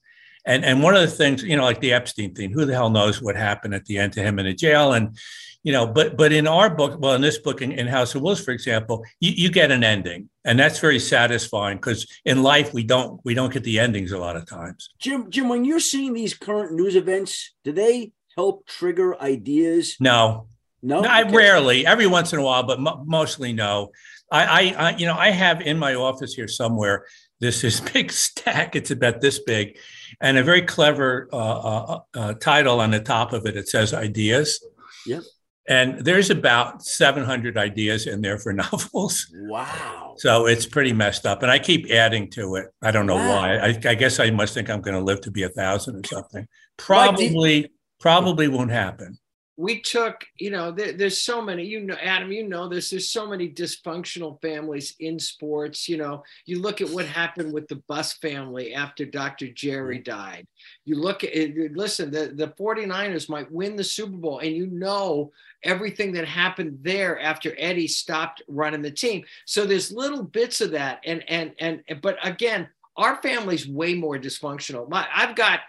and and one of the things, you know, like the Epstein thing, who the hell knows what happened at the end to him in a jail, and you know, but but in our book, well, in this book, in, in House of Wolves, for example, you, you get an ending, and that's very satisfying because in life we don't we don't get the endings a lot of times. Jim, Jim, when you're seeing these current news events, do they help trigger ideas? No, No, No, I Okay. rarely, every once in a while, but mo- mostly no. I, I, I, you know, I have in my office here somewhere this this big stack. It's about this big, and a very clever uh, uh, uh, title on the top of it. It says ideas. Yep. And there's about 700 ideas in there for novels. Wow. So it's pretty messed up. And I keep adding to it. I don't know Wow. why. I, I guess I must think I'm going to live to be a thousand or something. Do you- Probably, probably won't happen. we took you know there, there's so many you know adam you know this there's so many dysfunctional families in sports you know you look at what happened with the Buss family after dr jerry mm-hmm. died you look at listen the, the 49ers might win the super bowl and you know everything that happened there after eddie stopped running the team so there's little bits of that and and and but again our family's way more dysfunctional. My, I've got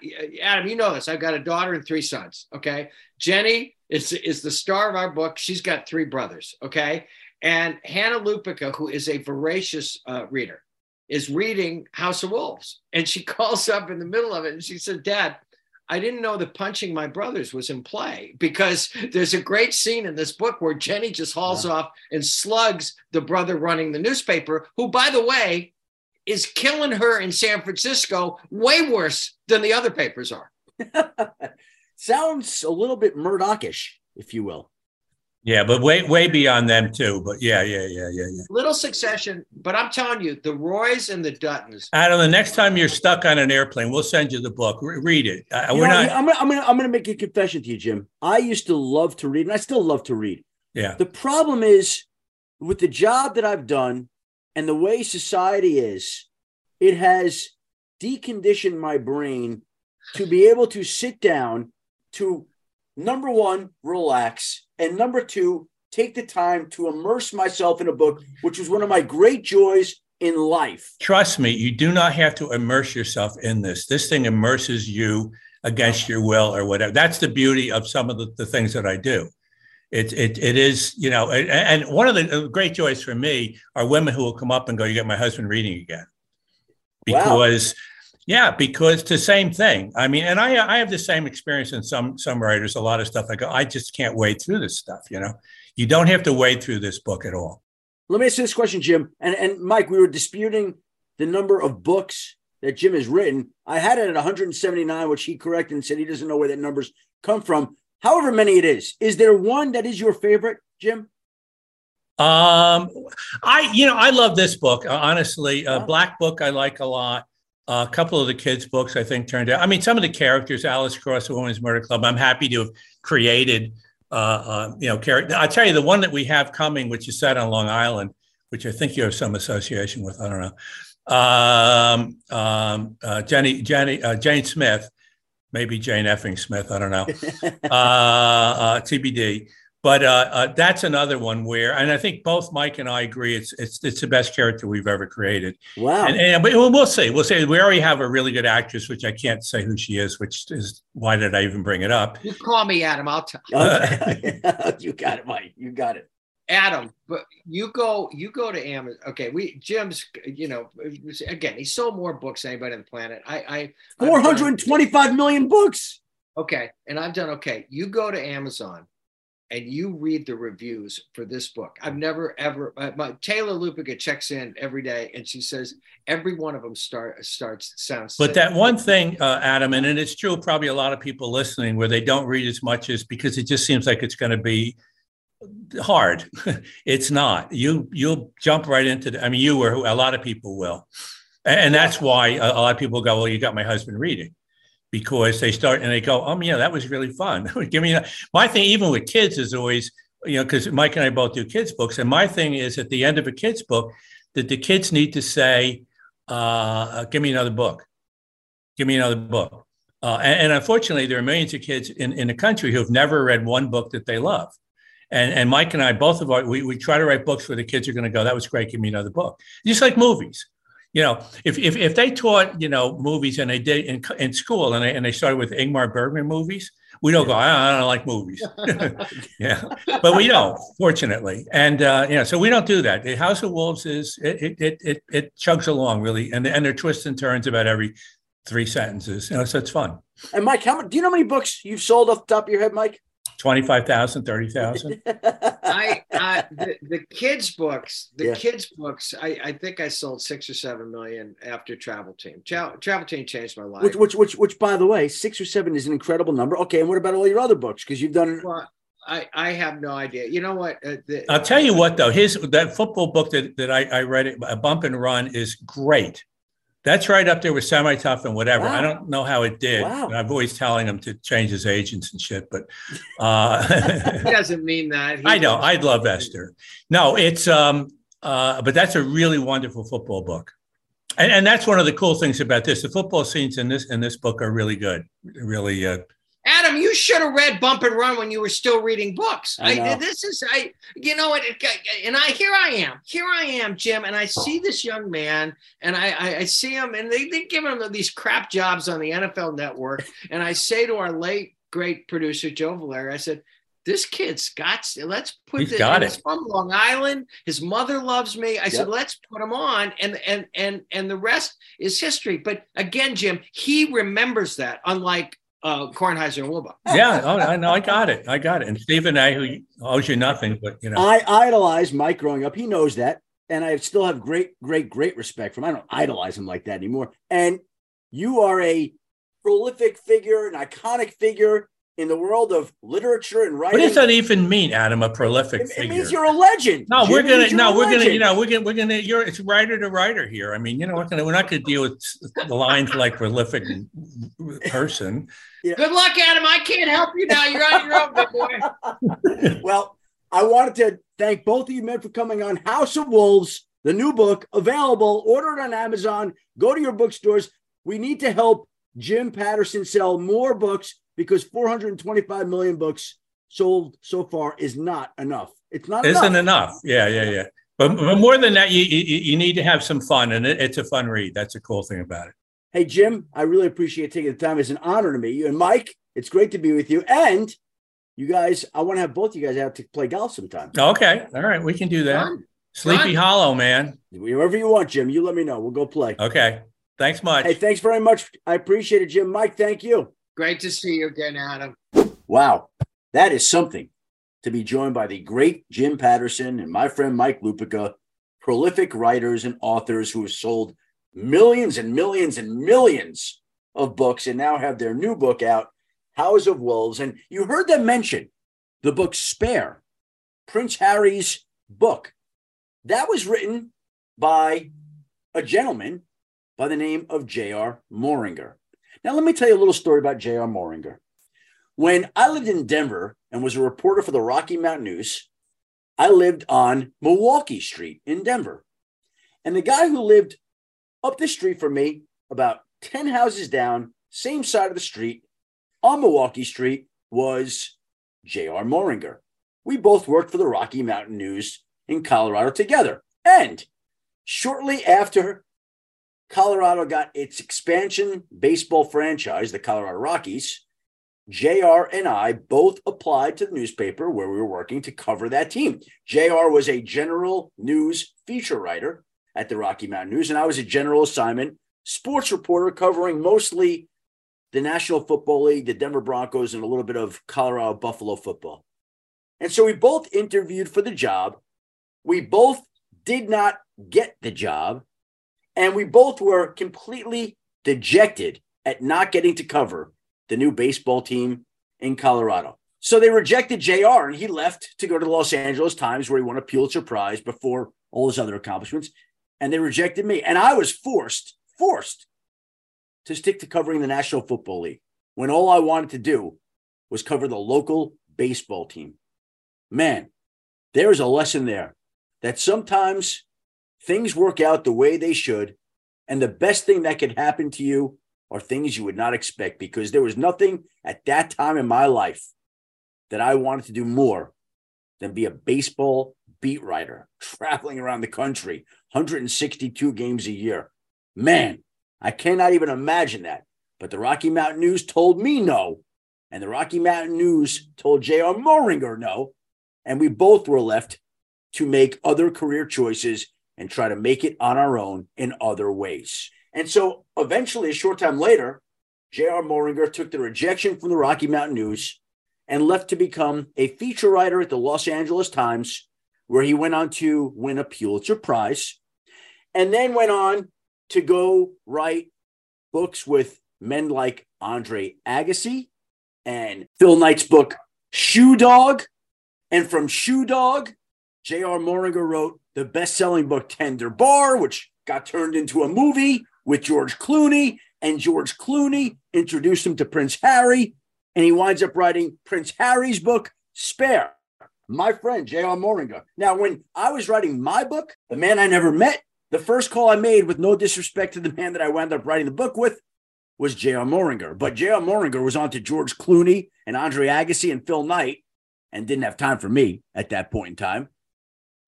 Adam, you know this. I've got a daughter and three sons. Okay, Jenny is is the star of our book. She's got three brothers. Okay, and Hannah Lupica, who is a voracious uh, reader, is reading House of Wolves, and she calls up in the middle of it and she said, "Dad." I didn't know that punching my brothers was in play because there's a great scene in this book where Jenny just hauls off and slugs the brother running the newspaper, who, by the way, is killing her in San Francisco way worse than the other papers are. Sounds a little bit Murdochish, if you will. Yeah, but way, way beyond them too. But yeah, yeah, yeah, yeah, yeah. Little succession, but I'm telling you, the Roys and the Duttons. Adam, the next time you're stuck on an airplane, we'll send you the book. Re- read it. Uh, we're know, not. I'm gonna, I'm gonna, I'm gonna make a confession to you, Jim. I used to love to read, and I still love to read. Yeah. The problem is with the job that I've done and the way society is, it has deconditioned my brain to be able to sit down to number one, relax, and number two, take the time to immerse myself in a book, which was one of my great joys in life. Trust me, you do not have to immerse yourself in this. This thing immerses you against your will or whatever. That's the beauty of some of the, the things that I do. It, it, it is, you know, and, one of the uh, great joys for me are women who will come up and go, You get my husband reading again. Wow. Yeah, because it's the same thing. I mean, and I, I have the same experience in some some writers, a lot of stuff. I go, I just can't wade through this stuff, you know. You don't have to wade through this book at all. Let me ask you this question, Jim. And, and Mike, we were disputing the number of books that Jim has written. I had it at 179, which he corrected and said he doesn't know where that numbers come from. However many it is, is there one that is your favorite, Jim? Um, I, you know, I love this book. Honestly, uh, Wow. Black Book I like a lot. A couple of the kids' books I think turned out. I mean, some of the characters, Alex Cross, the Women's Murder Club. I'm happy to have created, uh, uh, you know, character. I tell you, the one that we have coming, which is set on Long Island, which I think you have some association with. I don't know. Um, um, uh, Jenny, Jenny, uh, Jane Smith, maybe Jane effing Smith. I don't know uh, uh, TBD. But uh, uh, that's another one where, and I think both Mike and I agree, it's it's it's the best character we've ever created. Wow. And, and but we'll see. We'll see. We already have a really good actress, which I can't say who she is, which is why did I even bring it up? You call me Adam. I'll tell Okay. you got it, Mike. You got it. Adam. But you go, you go to Amazon. Okay, we Jim's. You know, again, he sold more books than anybody on the planet. I, I I've done- 425 million books. Okay, and I've done okay. You go to Amazon and you read the reviews for this book. I've never ever. Uh, my Taylor Lupica checks in every day, and she says every one of them start starts sounds. But that one thing, uh, Adam, and and it's true, probably a lot of people listening where they don't read as much is because it just seems like it's going to be hard. it's not. You you'll jump right into. The, I mean, you or who- a lot of people will, and, and that's why a, a lot of people go, "Well, you got my husband reading," because they start and they go, "Oh, yeah, that was really fun." Give me that. my thing. Even with kids, is always you know because Mike and I both do kids books, and my thing is at the end of a kids book that the kids need to say, uh, "Give me another book." Give me another book. Uh, and, and unfortunately, there are millions of kids in, in the country who have never read one book that they love. And, and Mike and I, both of our, we, we try to write books where the kids are going to go, that was great, give me another book. Just like movies. You know, if, if, if they taught, you know, movies and they did in, in school and they, and they started with Ingmar Bergman movies, we don't go, I don't, I don't like movies. yeah. But we don't, fortunately. And, uh, you know, so we don't do that. The House of Wolves is, it, it, it, it, chugs along really. And, and there are twists and turns about every three sentences. You know, so it's fun. And Mike, how many, do you know how many books you've sold off the top of your head, Mike? 25,000, 30,000. I, I the, the kids books, the Yeah. kids books. I, I think I sold six or seven million after Travel Team. Tra- Travel Team changed my life. which, which, which, which, by the way, six or seven is an incredible number. Okay, and what about all your other books? Because you've done Well, I, I have no idea. You know what? Uh, the, I'll tell you what, though, his that football book that, that I, I read, it, a bump and run, is great. That's right up there with semi tough and whatever. Wow. I don't know how it did. Wow. I'm always telling him to change his agents and shit, but uh, he doesn't mean that. He I know I'd love Esther. No, it's um, uh, but that's a really wonderful football book, and, and that's one of the cool things about this. The football scenes in this in this book are really good. Really, uh, Adam, you should have read Bump and Run when you were still reading books. I know. this is I you know what and I here I am. Here I am, Jim, and I see this young man and I I, I see him and they they give him these crap jobs on the NFL network and I say to our late great producer Joe Valerio, I said this kid's got let's put He's this got it. he's from Long Island. His mother loves me. I said, let's put him on, and and and and the rest is history. But again, Jim, he remembers that, unlike uh, Kornheiser and Wilbon. yeah. Oh, I know. I got it. I got it. And Stephen I, who owes you nothing, but you know, I idolized Mike growing up. He knows that. And I still have great, great, great respect for him. I don't idolize him like that anymore. And you are a prolific figure, an iconic figure in the world of literature and writing. what does that even mean, Adam? A prolific It, it figure. means you're a legend. No, Jim. we're gonna no, we're gonna you know we're gonna we're gonna you're it's writer to writer here. I mean, you know, we're gonna we're not gonna deal with the lines like prolific person. Good luck, Adam. I can't help you now. You're on your own, big boy. well, I wanted to thank both of you men for coming on House of Wolves, the new book available. Order it on Amazon. Go to your bookstores. We need to help Jim Patterson sell more books because 425 million books sold so far is not enough. It's not Isn't enough. enough. Yeah, yeah, yeah. But, but more than that, you, you you need to have some fun, and it, it's a fun read. That's a cool thing about it. Hey, Jim, I really appreciate taking the time. It's an honor to meet you. And Mike, it's great to be with you. And you guys, I want to have both you guys out to play golf sometime. Okay, all right, we can do that. Fun. Sleepy Fun. Hollow, man. Wherever you want, Jim, you let me know. We'll go play. Okay, thanks much. Hey, thanks very much. I appreciate it, Jim. Mike, thank you. Great to see you again, Adam. Wow, that is something to be joined by the great Jim Patterson and my friend Mike Lupica, prolific writers and authors who have sold millions and millions and millions of books and now have their new book out, House of Wolves. And you heard them mention the book Spare, Prince Harry's book. That was written by a gentleman by the name of J.R. Moehringer. Now, let me tell you a little story about J.R. Moehringer. When I lived in Denver and was a reporter for the Rocky Mountain News, I lived on Milwaukee Street in Denver. And the guy who lived up the street from me, about 10 houses down, same side of the street, on Milwaukee Street, was J.R. Moehringer. We both worked for the Rocky Mountain News in Colorado together. And shortly after Colorado got its expansion baseball franchise, the Colorado Rockies, JR and I both applied to the newspaper where we were working to cover that team. JR was a general news feature writer at the Rocky Mountain News, and I was a general assignment sports reporter covering mostly the National Football League, the Denver Broncos, and a little bit of Colorado Buffalo football. And so we both interviewed for the job. We both did not get the job. And we both were completely dejected at not getting to cover the new baseball team in Colorado. So they rejected JR and he left to go to the Los Angeles Times where he won a Pulitzer Prize before all his other accomplishments. And they rejected me. And I was forced, forced to stick to covering the National Football League when all I wanted to do was cover the local baseball team. Man, there is a lesson there that sometimes things work out the way they should. And the best thing that could happen to you are things you would not expect because there was nothing at that time in my life that I wanted to do more than be a baseball beat writer traveling around the country, 162 games a year. Man, I cannot even imagine that. But the Rocky Mountain News told me no. And the Rocky Mountain News told J.R. Moehringer no. And we both were left to make other career choices and try to make it on our own in other ways. And so eventually, a short time later, J.R. Moehringer took the rejection from the Rocky Mountain News and left to become a feature writer at the Los Angeles Times, where he went on to win a Pulitzer Prize and then went on to go write books with men like Andre Agassi and Phil Knight's book, Shoe Dog, And from Shoe Dog, J.R. Moehringer wrote the best selling book Tender Bar, which got turned into a movie with George Clooney. And George Clooney introduced him to Prince Harry. And he winds up writing Prince Harry's book, Spare. My friend, J.R. Moehringer. Now, when I was writing my book, The Man I Never Met, the first call I made, with no disrespect to the man that I wound up writing the book with, was J.R. Moehringer. But J.R. Moehringer was on to George Clooney and Andre Agassi and Phil Knight and didn't have time for me at that point in time,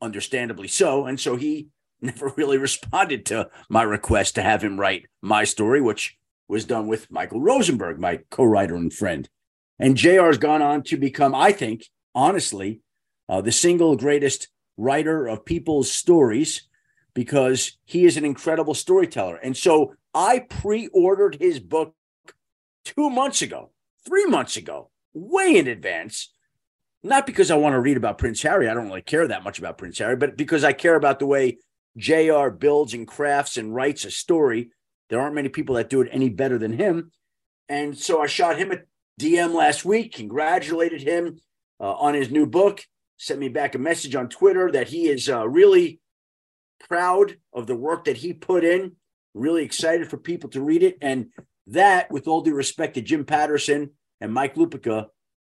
understandably so. And so he never really responded to my request to have him write my story, which was done with Michael Rosenberg, my co writer and friend. And JR has gone on to become, I think, honestly, uh, the single greatest writer of people's stories because he is an incredible storyteller. And so I pre ordered his book two months ago, three months ago, way in advance. Not because I want to read about Prince Harry. I don't really care that much about Prince Harry, but because I care about the way JR builds and crafts and writes a story. There aren't many people that do it any better than him. And so I shot him a DM last week, congratulated him uh, on his new book, sent me back a message on Twitter that he is uh, really proud of the work that he put in, really excited for people to read it. And that, with all due respect to Jim Patterson and Mike Lupica,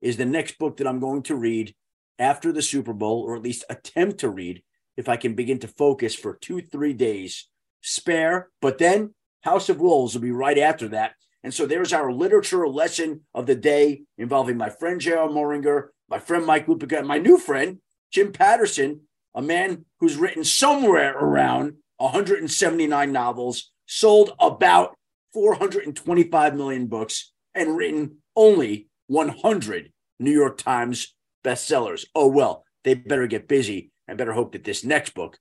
is the next book that I'm going to read after the Super Bowl, or at least attempt to read if I can begin to focus for two, three days spare. But then House of Wolves will be right after that. And so there's our literature lesson of the day involving my friend J.R. Moehringer, my friend Mike Lupica, and my new friend, Jim Patterson, a man who's written somewhere around 179 novels, sold about 425 million books, and written only 100 New York Times bestsellers. Oh, well, they better get busy and better hope that this next book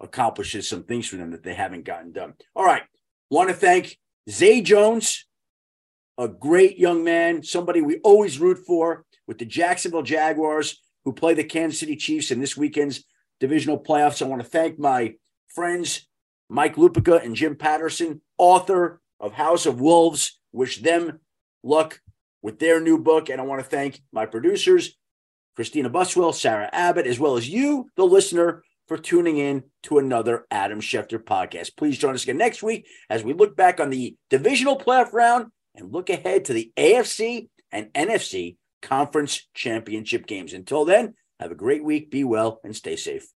accomplishes some things for them that they haven't gotten done. All right. Want to thank Zay Jones, a great young man, somebody we always root for with the Jacksonville Jaguars, who play the Kansas City Chiefs in this weekend's divisional playoffs. I want to thank my friends, Mike Lupica and Jim Patterson, author of House of Wolves. Wish them luck with their new book. And I want to thank my producers, Christina Buswell, Sarah Abbott, as well as you, the listener, for tuning in to another Adam Schefter podcast. Please join us again next week as we look back on the divisional playoff round and look ahead to the AFC and NFC conference championship games. Until then, have a great week, be well, and stay safe.